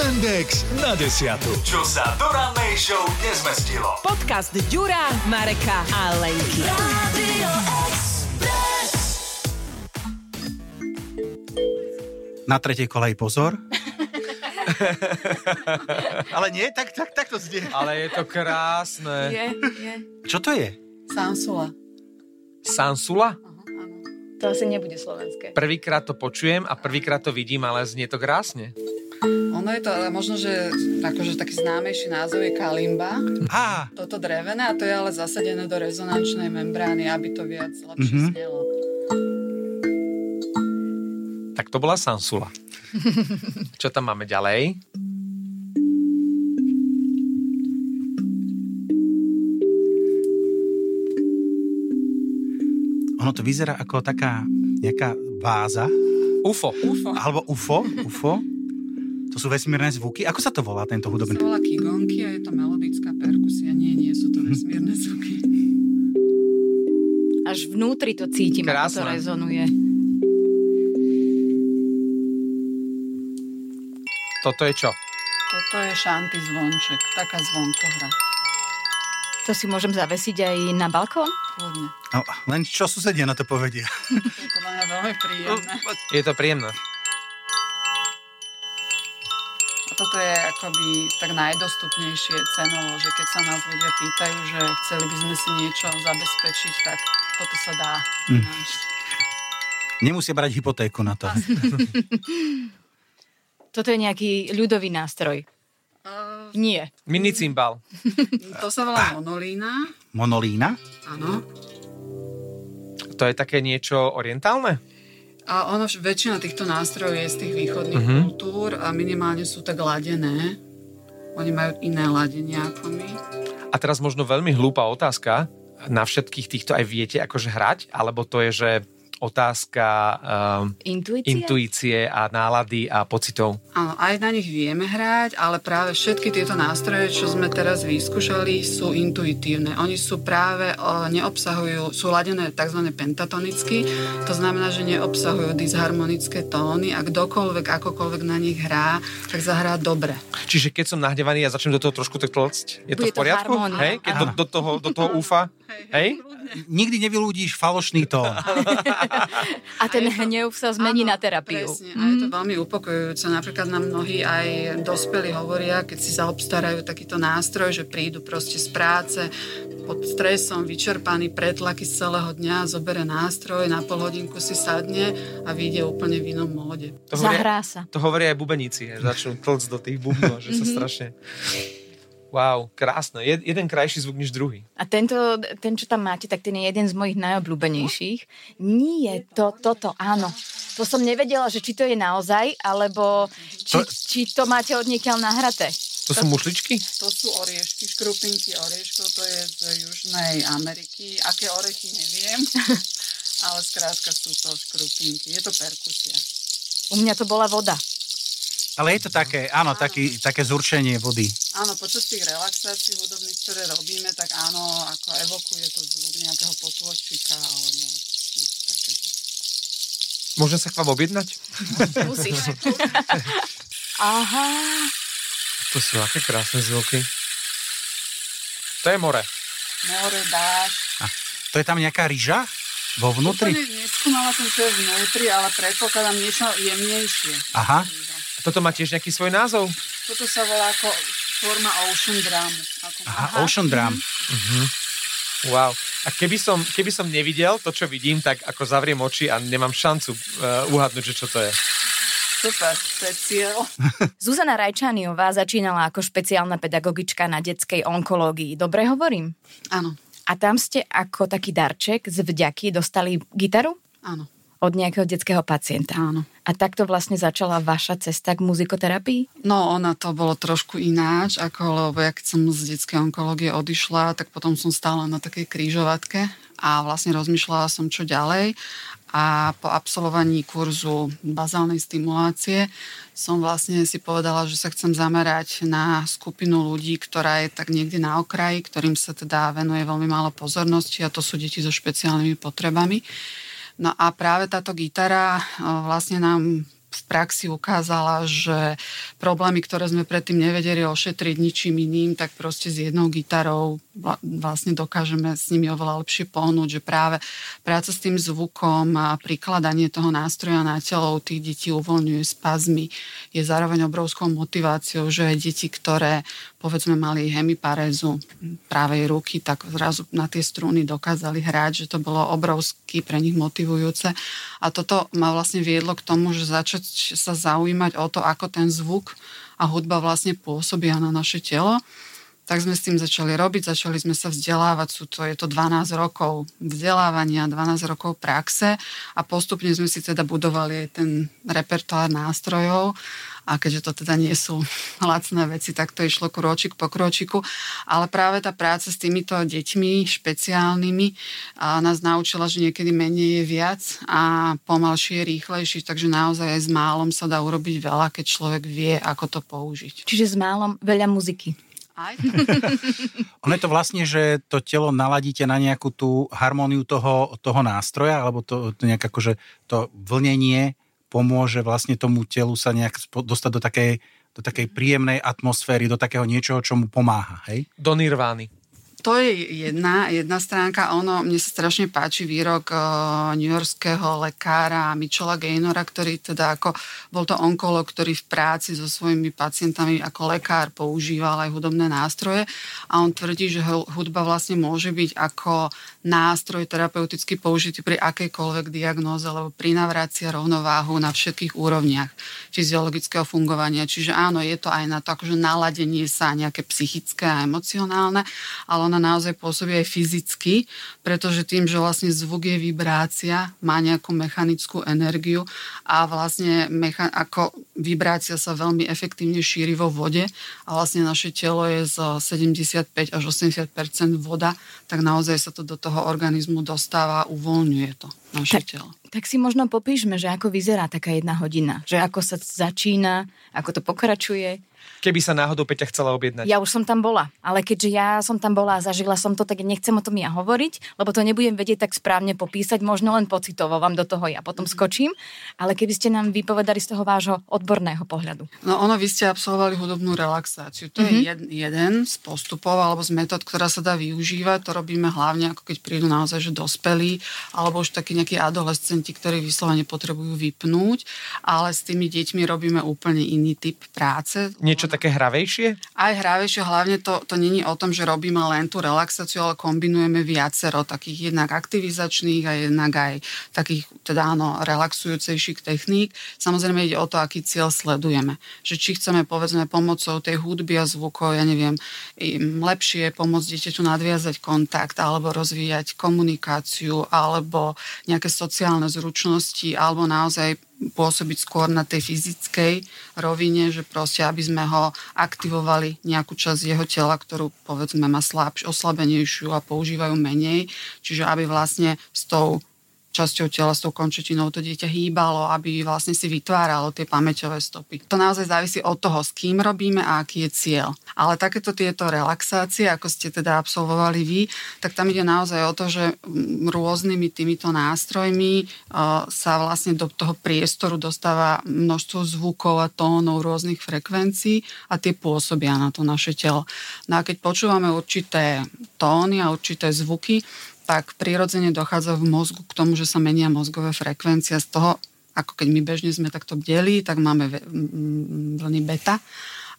Index na desiatu. Čo sa do rannej show nezmestilo. Podcast Ďura, Mareka a Lenky. Na tretej kolej pozor. Ale nie, tak, tak, tak to znie. Ale je to krásne. Je, je. Čo to je? Sansula. Sansula? To asi nebude slovenské. Prvýkrát to počujem a prvýkrát to vidím, ale znie to krásne. Ono je to ale možno, že akože taký známejší názov je kalimba. Á, Toto drevené a to je ale zasadené do rezonančnej membrány, aby to viac lepšie Mhm. mm-hmm. snelo. Tak to bola Sansula. Čo tam máme ďalej? ono to vyzerá ako taká nejaká váza, UFO. UFO. alebo UFO, UFO. To sú vesmírne zvuky. Ako sa to volá, tento To hudobný? sa volá kigonky a je to melodická perkusia. Nie, nie sú to vesmírne zvuky. Až vnútri to cítim, ako to Krásne. rezonuje. Toto je čo? Toto je šanty zvonček, taká zvonkohra. To si môžem zavesiť aj na balkón? Kľudne. No, len čo susedia na to povedia. To je mňa veľmi príjemné. Je to príjemné. A toto je akoby tak najdostupnejšie cenovo, že keď sa nás ľudia pýtajú, že chceli by sme si niečo zabezpečiť, tak toto sa dá Hm. nájsť. Nemusia brať hypotéku na to. Toto je nejaký ľudový nástroj. Uh, Nie. Mini cymbal. to sa volá monolína, Monolína? áno. To je také niečo orientálne? A ono, väčšina týchto nástrojov je z tých východných Mhm. kultúr a minimálne sú tak ladené. Oni majú iné ladenia ako my. A teraz možno veľmi hlúpa otázka. Na všetkých týchto aj viete akože hrať? Alebo to je, že otázka um, Intuícia? intuície a nálady a pocitov? Áno, aj na nich vieme hrať, ale práve všetky tieto nástroje, čo sme teraz vyskúšali, sú intuitívne. Oni sú práve, o, neobsahujú, sú ladené tzv. pentatonicky, to znamená, že neobsahujú disharmonické tóny a kdokoľvek, akokoľvek na nich hrá, tak zahrá dobre. Čiže keď som nahnevaný a začnem do toho trošku tak tlcť, je to Bude v to poriadku? harmónia, Hej? Keď do, do, toho, do toho úfa? Hej? Nikdy nevyľúdíš falošný tón. A ten hnev sa zmení Áno, na terapiu. Presne, a je to veľmi upokojujúce. Napríklad nám mnohí aj dospelí hovoria, keď si zaobstarajú takýto nástroj, že prídu proste z práce pod stresom, vyčerpaný, pretlaky z celého dňa, zobere nástroj, na pol hodinku si sadne a vyjde úplne v inom móde. To hovoria, Zahrá sa. to hovoria aj bubeníci, že začnú tlcť do tých bubnov, že sa strašne... Wow, krásne. Jed, jeden krajší zvuk než druhý. A tento, ten, čo tam máte, tak ten je jeden z mojich najobľúbenejších. Nie, to, toto, áno. To som nevedela, že či to je naozaj, alebo či, To- či to máte od niekiaľ nahraté. To sú mušličky? To sú oriešky, škrupinky orieškov, to je z Južnej Ameriky. Aké orechy neviem, ale skrátka sú to škrupinky. Je to perkusia. U mňa to bola voda. Ale je to také, áno, taký, také zurčenie vody. Áno, počas tých relaxácií hudobných, ktoré robíme, tak áno, ako evokuje to zvuk nejakého potôčika alebo. Môžem sa k vám objednať? Musíš. Aha. To sú aké krásne zvuky. To je more. More, dáš. To je tam nejaká ryža vo vnútri? Úplne neskúmala som, čo je vnútri, ale predpokladám niečo jemnejšie. Aha. A toto má tiež nejaký svoj názov? Toto sa volá ako forma ocean drum. Ako Aha, Ocean Drum. Wow. A keby som, keby som nevidel to, čo vidím, tak ako zavriem oči a nemám šancu uh, uhadnúť, že čo to je. Super, to je cieľ. Zuzana Rajčániová začínala ako špeciálna pedagogička na detskej onkológii. Dobre hovorím? Áno, A tam ste ako taký darček z vďaky dostali gitaru áno, od nejakého detského pacienta. áno. A takto vlastne začala vaša cesta k muzikoterapii? No, ona to bolo trošku ináč, ako, lebo ja keď som z detskej onkológie odišla, tak potom som stála na takej krížovatke a vlastne rozmýšľala som, čo ďalej. A po absolvovaní kurzu bazálnej stimulácie som vlastne si povedala, že sa chcem zamerať na skupinu ľudí, ktorá je tak niekde na okraji, ktorým sa teda venuje veľmi málo pozornosti a to sú deti so špeciálnymi potrebami. No a práve táto gitara vlastne nám v praxi ukázala, že problémy, ktoré sme predtým nevedeli ošetriť ničím iným, tak proste s jednou gitarou vlastne dokážeme s nimi oveľa lepšie pohnúť, že práve práca s tým zvukom a prikladanie toho nástroja na telo tých detí uvoľňuje spazmy. Je zároveň obrovskou motiváciou, že aj deti, ktoré povedzme mali hemiparézu právej ruky, tak zrazu na tie strúny dokázali hrať, že to bolo obrovsky pre nich motivujúce. A toto ma vlastne viedlo k tomu, že začať sa zaujímať o to, ako ten zvuk a hudba vlastne pôsobia na naše telo. Tak sme s tým začali robiť, začali sme sa vzdelávať, sú to, je to 12 rokov vzdelávania, 12 rokov praxe a postupne sme si teda budovali aj ten repertoár nástrojov a keďže to teda nie sú lacné veci, tak to išlo kročík po kročiku. Ale práve tá práca s týmito deťmi špeciálnymi a nás naučila, že niekedy menej je viac a pomalšie je rýchlejšie, takže naozaj aj s málom sa dá urobiť veľa, keď človek vie, ako to použiť. Čiže s málom veľa muziky. Aj. ono je to vlastne, že to telo naladíte na nejakú tú harmóniu toho, toho nástroja, alebo to, to nejak akože to vlnenie pomôže vlastne tomu telu sa nejak dostať do takej, do takej príjemnej atmosféry, do takého niečoho, čo mu pomáha, hej? Do nirvány to je jedna, jedna stránka. Ono, mne sa strašne páči výrok uh, newyorského lekára Michola Gaynora, ktorý teda ako, bol to onkolog, ktorý v práci so svojimi pacientami ako lekár používal aj hudobné nástroje a on tvrdí, že hudba vlastne môže byť ako nástroj terapeuticky použitý pri akejkoľvek diagnóze, alebo pri navrácia rovnováhu na všetkých úrovniach fyziologického fungovania. Čiže áno, je to aj na to akože naladenie sa nejaké psychické a emocionálne, ale ona naozaj pôsobí aj fyzicky, pretože tým, že vlastne zvuk je vibrácia, má nejakú mechanickú energiu a vlastne mecha- ako vibrácia sa veľmi efektívne šíri vo vode a vlastne naše telo je z 75 až 80% voda, tak naozaj sa to do toho organizmu dostáva a uvoľňuje to naše tak. Tak si možno popíšme, že ako vyzerá taká jedna hodina, že ako sa začína, ako to pokračuje keby sa náhodou Peťa chcela objednať. Ja už som tam bola, ale keďže ja som tam bola a zažila som to, tak nechcem o tom ja hovoriť, lebo to nebudem vedieť tak správne popísať, možno len pocitovo vám do toho ja potom mhm. skočím, ale keby ste nám vypovedali z toho vášho odborného pohľadu. No ono, vy ste absolvovali hudobnú relaxáciu. To mm-hmm. je mhm. jed, jeden z postupov alebo z metód, ktorá sa dá využívať. To robíme hlavne, ako keď prídu naozaj že dospelí alebo už takí nejakí adolescenti, ktorí vyslovene potrebujú vypnúť, ale s tými deťmi robíme úplne iný typ práce. Niečo také hravejšie? Aj hravejšie, hlavne to, to není o tom, že robíme len tú relaxáciu, ale kombinujeme viacero takých jednak aktivizačných a jednak aj takých, teda áno, relaxujúcejších techník. Samozrejme ide o to, aký cieľ sledujeme. Že či chceme, povedzme, pomocou tej hudby a zvukov, ja neviem, lepšie pomôcť dieťaťu nadviazať kontakt alebo rozvíjať komunikáciu alebo nejaké sociálne zručnosti alebo naozaj pôsobiť skôr na tej fyzickej rovine, že proste, aby sme ho aktivovali nejakú časť jeho tela, ktorú povedzme má slabš, oslabenejšiu a používajú menej, čiže aby vlastne s tou časťou tela, s tou končetinou to dieťa hýbalo, aby vlastne si vytváralo tie pamäťové stopy. To naozaj závisí od toho, s kým robíme a aký je cieľ. Ale takéto tieto relaxácie, ako ste teda absolvovali vy, tak tam ide naozaj o to, že rôznymi týmito nástrojmi uh, sa vlastne do toho priestoru dostáva množstvo zvukov a tónov rôznych frekvencií a tie pôsobia na to naše telo. No a keď počúvame určité tóny a určité zvuky, tak prirodzene dochádza v mozgu k tomu, že sa menia mozgové frekvencie. Z toho, ako keď my bežne sme takto bdeli, tak máme vlny beta.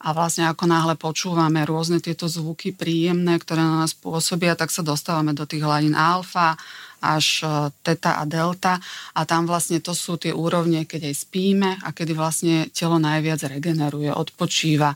A vlastne ako náhle počúvame rôzne tieto zvuky príjemné, ktoré na nás pôsobia, tak sa dostávame do tých hladín alfa, až e, teta a delta a tam vlastne to sú tie úrovne, keď aj spíme a kedy vlastne telo najviac regeneruje, odpočíva,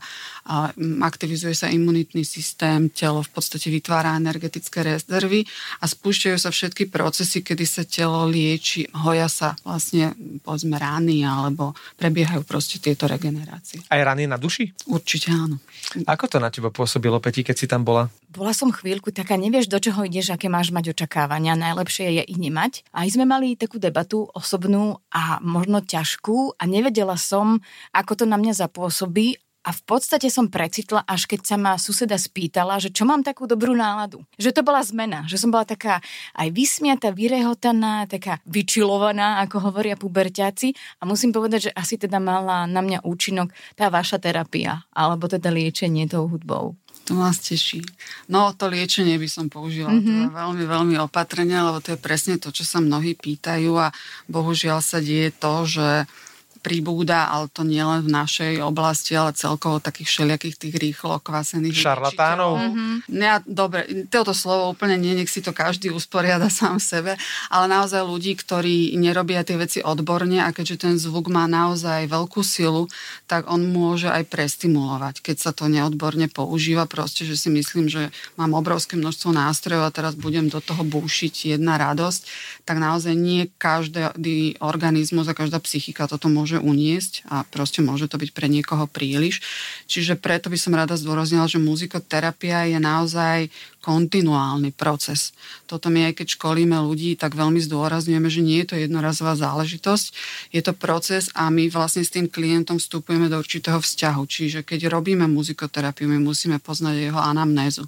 aktivizuje sa imunitný systém, telo v podstate vytvára energetické rezervy a spúšťajú sa všetky procesy, kedy sa telo lieči, hoja sa vlastne povedzme rány alebo prebiehajú proste tieto regenerácie. Aj rany na duši? Určite áno. Ako to na teba pôsobilo, Peti, keď si tam bola? Bola som chvíľku taká, nevieš, do čoho ideš, aké máš mať očakávania. Najlepšie je ich nemať. Aj sme mali takú debatu osobnú a možno ťažkú a nevedela som, ako to na mňa zapôsobí a v podstate som precitla, až keď sa ma suseda spýtala, že čo mám takú dobrú náladu. Že to bola zmena, že som bola taká aj vysmiata, vyrehotaná, taká vyčilovaná, ako hovoria puberťáci a musím povedať, že asi teda mala na mňa účinok tá vaša terapia, alebo teda liečenie tou hudbou. To vás teší. No, to liečenie by som použila mm-hmm. veľmi, veľmi opatrne, lebo to je presne to, čo sa mnohí pýtajú a bohužiaľ sa deje to, že pribúda, ale to nie len v našej oblasti, ale celkovo takých všelijakých tých rýchlo kvasených Šarlatánov. Mm-hmm. Ja, dobre, toto slovo úplne nie, nech si to každý usporiada sám sebe, ale naozaj ľudí, ktorí nerobia tie veci odborne a keďže ten zvuk má naozaj veľkú silu, tak on môže aj prestimulovať, keď sa to neodborne používa. Proste, že si myslím, že mám obrovské množstvo nástrojov a teraz budem do toho búšiť jedna radosť, tak naozaj nie každý organizmus a každá psychika toto môže môže uniesť a proste môže to byť pre niekoho príliš. Čiže preto by som rada zdôraznila, že muzikoterapia je naozaj kontinuálny proces. Toto my aj keď školíme ľudí, tak veľmi zdôrazňujeme, že nie je to jednorazová záležitosť, je to proces a my vlastne s tým klientom vstupujeme do určitého vzťahu. Čiže keď robíme muzikoterapiu, my musíme poznať jeho anamnézu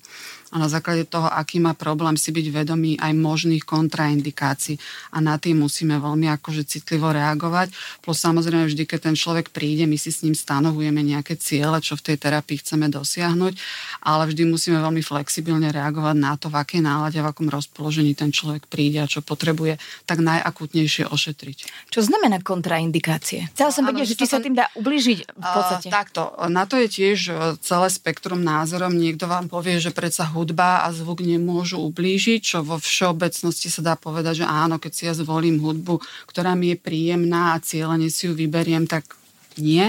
a na základe toho, aký má problém si byť vedomý aj možných kontraindikácií a na tým musíme veľmi akože citlivo reagovať. Plus samozrejme vždy, keď ten človek príde, my si s ním stanovujeme nejaké ciele, čo v tej terapii chceme dosiahnuť, ale vždy musíme veľmi flexibilne reagovať reagovať na to, v akej nálade, v akom rozpoložení ten človek príde a čo potrebuje tak najakutnejšie ošetriť. Čo znamená kontraindikácie? Chcela som vedieť, že či sa tým dá ubližiť v podstate. Uh, takto, na to je tiež e, celé spektrum názorom. Niekto vám povie, že predsa hudba a zvuk nemôžu ublížiť, čo vo všeobecnosti sa dá povedať, že áno, keď si ja zvolím hudbu, ktorá mi je príjemná a cieľene si ju vyberiem, tak nie,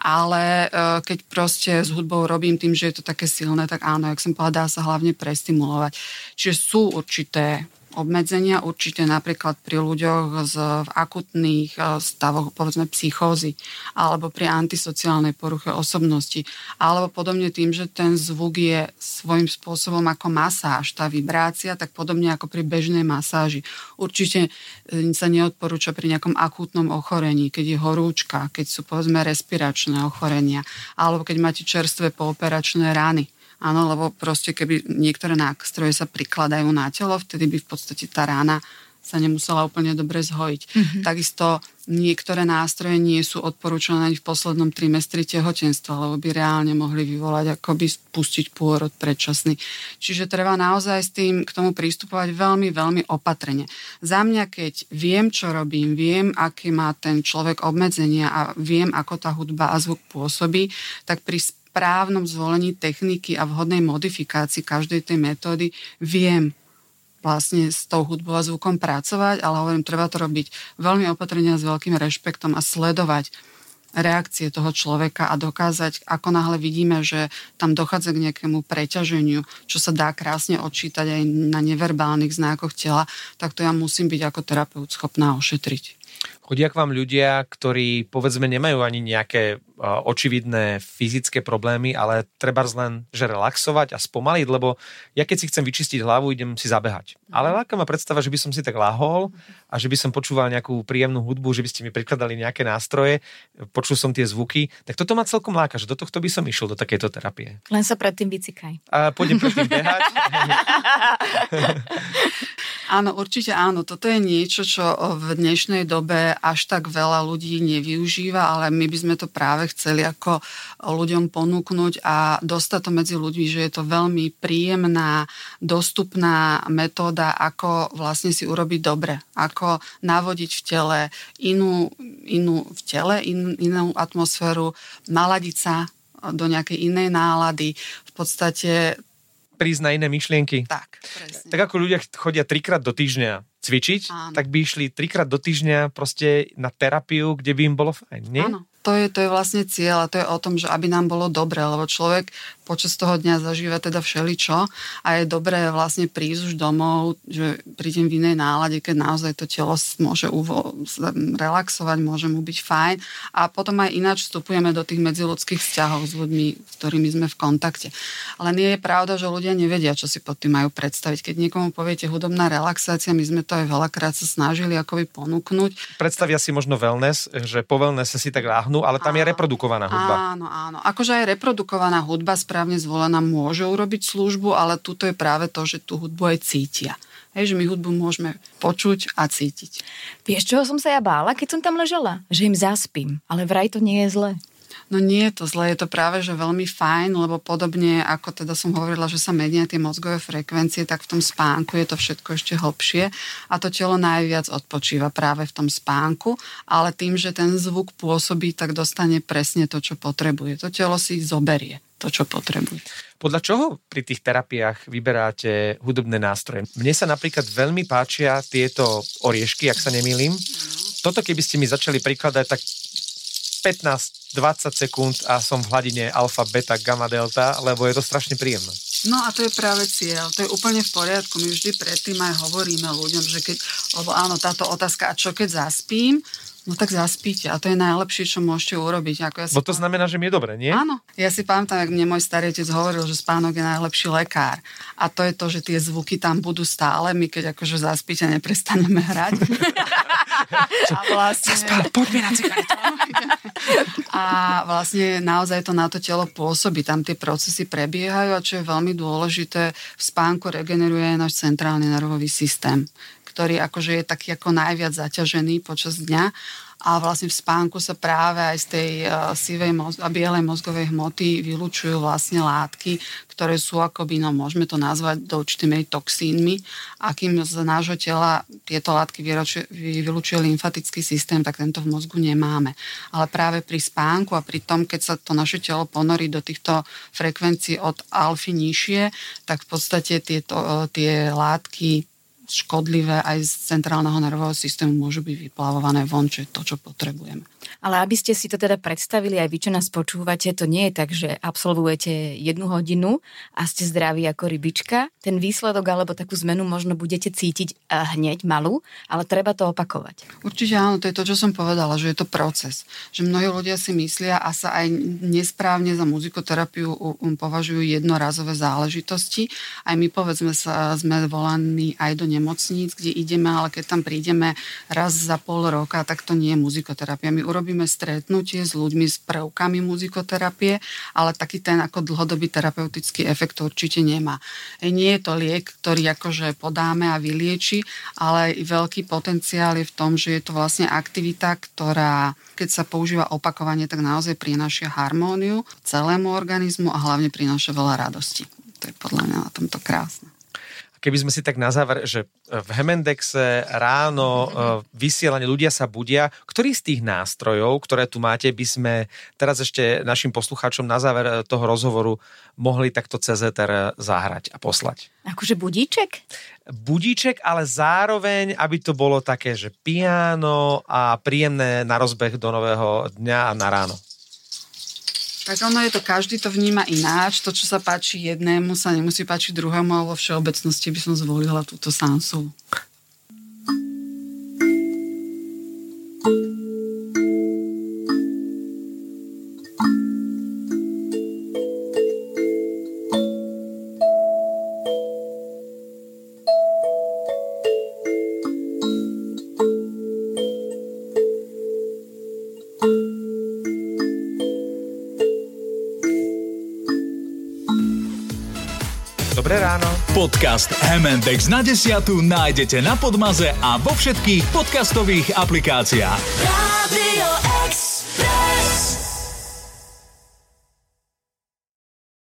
ale e, keď proste s hudbou robím tým, že je to také silné, tak áno, jak som povedala, dá sa hlavne prestimulovať. Čiže sú určité obmedzenia určite napríklad pri ľuďoch z, v akutných eh, stavoch, povedzme psychózy, alebo pri antisociálnej poruche osobnosti, alebo podobne tým, že ten zvuk je svojím spôsobom ako masáž, tá vibrácia, tak podobne ako pri bežnej masáži. Určite eh, sa neodporúča pri nejakom akútnom ochorení, keď je horúčka, keď sú povedzme respiračné ochorenia, alebo keď máte čerstvé pooperačné rany Áno, lebo proste keby niektoré nástroje sa prikladajú na telo, vtedy by v podstate tá rána sa nemusela úplne dobre zhojiť. Mm-hmm. Takisto niektoré nástroje nie sú odporúčané v poslednom trimestri tehotenstva, lebo by reálne mohli vyvolať akoby spustiť pôrod predčasný. Čiže treba naozaj s tým k tomu pristupovať veľmi, veľmi opatrne. Za mňa, keď viem, čo robím, viem, aký má ten človek obmedzenia a viem, ako tá hudba a zvuk pôsobí, tak pri správnom zvolení techniky a vhodnej modifikácii každej tej metódy viem vlastne s tou hudbou a zvukom pracovať, ale hovorím, treba to robiť veľmi opatrne a s veľkým rešpektom a sledovať reakcie toho človeka a dokázať, ako náhle vidíme, že tam dochádza k nejakému preťaženiu, čo sa dá krásne odčítať aj na neverbálnych znakoch tela, tak to ja musím byť ako terapeut schopná ošetriť. Chodia k vám ľudia, ktorí povedzme nemajú ani nejaké očividné fyzické problémy, ale treba len že relaxovať a spomaliť, lebo ja keď si chcem vyčistiť hlavu, idem si zabehať. Ale láka ma predstava, že by som si tak lahol a že by som počúval nejakú príjemnú hudbu, že by ste mi prikladali nejaké nástroje, počul som tie zvuky, tak toto ma celkom láka, že do tohto by som išiel do takejto terapie. Len sa predtým vycikaj. A pôjdem predtým behať. Áno, určite áno. Toto je niečo, čo v dnešnej dobe až tak veľa ľudí nevyužíva, ale my by sme to práve chceli ako ľuďom ponúknuť a dostať to medzi ľudí, že je to veľmi príjemná, dostupná metóda, ako vlastne si urobiť dobre, ako navodiť v tele inú, inú v tele, in, inú atmosféru, naladiť sa do nejakej inej nálady. V podstate prísť na iné myšlienky. Tak, presne. Tak ako ľudia chodia trikrát do týždňa cvičiť, Áno. tak by išli trikrát do týždňa proste na terapiu, kde by im bolo fajn, nie? Áno, to je, to je vlastne cieľ a to je o tom, že aby nám bolo dobre, lebo človek počas toho dňa zažíva teda všeličo a je dobré vlastne prísť už domov, že prídem v inej nálade, keď naozaj to telo môže uvo- relaxovať, môže mu byť fajn a potom aj ináč vstupujeme do tých medziludských vzťahov s ľuďmi, s ktorými sme v kontakte. Ale nie je pravda, že ľudia nevedia, čo si pod tým majú predstaviť. Keď niekomu poviete hudobná relaxácia, my sme to aj veľakrát sa snažili akoby ponúknuť. Predstavia si možno wellness, že po wellnesse si tak láhnú, ale tam áno, je reprodukovaná hudba. Áno, áno. Akože aj reprodukovaná hudba správne zvolená môže urobiť službu, ale tuto je práve to, že tú hudbu aj cítia. Hej, že my hudbu môžeme počuť a cítiť. Vieš, čoho som sa ja bála, keď som tam ležela? Že im zaspím. Ale vraj to nie je zle. No nie je to zle, je to práve že veľmi fajn, lebo podobne ako teda som hovorila, že sa menia tie mozgové frekvencie, tak v tom spánku je to všetko ešte hlbšie a to telo najviac odpočíva práve v tom spánku, ale tým, že ten zvuk pôsobí, tak dostane presne to, čo potrebuje. To telo si zoberie to, čo potrebuje. Podľa čoho pri tých terapiách vyberáte hudobné nástroje? Mne sa napríklad veľmi páčia tieto oriešky, ak sa nemýlim. Toto keby ste mi začali prikladať, tak 15-20 sekúnd a som v hladine alfa, beta, gamma, delta, lebo je to strašne príjemné. No a to je práve cieľ, to je úplne v poriadku. My vždy predtým aj hovoríme ľuďom, že keď, lebo áno, táto otázka, a čo keď zaspím, No tak zaspíte a to je najlepšie, čo môžete urobiť. Ako ja Bo to znamená, že mi je dobre, nie? Áno. Ja si pamätám, ak mne môj starý otec hovoril, že spánok je najlepší lekár. A to je to, že tie zvuky tam budú stále. My keď akože zaspíte, neprestaneme hrať. a vlastne... Zaspal, poďme na A vlastne naozaj to na to telo pôsobí. Tam tie procesy prebiehajú a čo je veľmi dôležité, v spánku regeneruje náš centrálny nervový systém ktorý akože je taký ako najviac zaťažený počas dňa a vlastne v spánku sa práve aj z tej uh, sivej moz- a bielej mozgovej hmoty vylúčujú vlastne látky, ktoré sú akoby, no môžeme to nazvať do určitými toxínmi. A kým z nášho tela tieto látky vylúčuje lymfatický systém, tak tento v mozgu nemáme. Ale práve pri spánku a pri tom, keď sa to naše telo ponorí do týchto frekvencií od alfy nižšie, tak v podstate tieto, uh, tie látky škodlivé aj z centrálneho nervového systému môžu byť vyplavované von, čo je to, čo potrebujeme. Ale aby ste si to teda predstavili, aj vy, čo nás počúvate, to nie je tak, že absolvujete jednu hodinu a ste zdraví ako rybička. Ten výsledok alebo takú zmenu možno budete cítiť eh, hneď malú, ale treba to opakovať. Určite áno, to je to, čo som povedala, že je to proces. Že mnohí ľudia si myslia a sa aj nesprávne za muzikoterapiu považujú jednorazové záležitosti. Aj my povedzme sa, sme volaní aj do nemocníc, kde ideme, ale keď tam prídeme raz za pol roka, tak to nie je muzikoterapia. My urobíme stretnutie s ľuďmi s prvkami muzikoterapie, ale taký ten ako dlhodobý terapeutický efekt určite nemá. E, nie je to liek, ktorý akože podáme a vylieči, ale veľký potenciál je v tom, že je to vlastne aktivita, ktorá keď sa používa opakovanie, tak naozaj prináša harmóniu celému organizmu a hlavne prináša veľa radosti. To je podľa mňa na tomto krásne keby sme si tak na záver, že v Hemendexe ráno e, vysielanie ľudia sa budia, ktorý z tých nástrojov, ktoré tu máte, by sme teraz ešte našim poslucháčom na záver e, toho rozhovoru mohli takto cez ETR zahrať a poslať? Akože budíček? Budíček, ale zároveň, aby to bolo také, že piano a príjemné na rozbeh do nového dňa a na ráno. Tak ono je to, každý to vníma ináč. To, čo sa páči jednému, sa nemusí páčiť druhému, ale vo všeobecnosti by som zvolila túto sansu. Podcast Hemendex na desiatu nájdete na Podmaze a vo všetkých podcastových aplikáciách.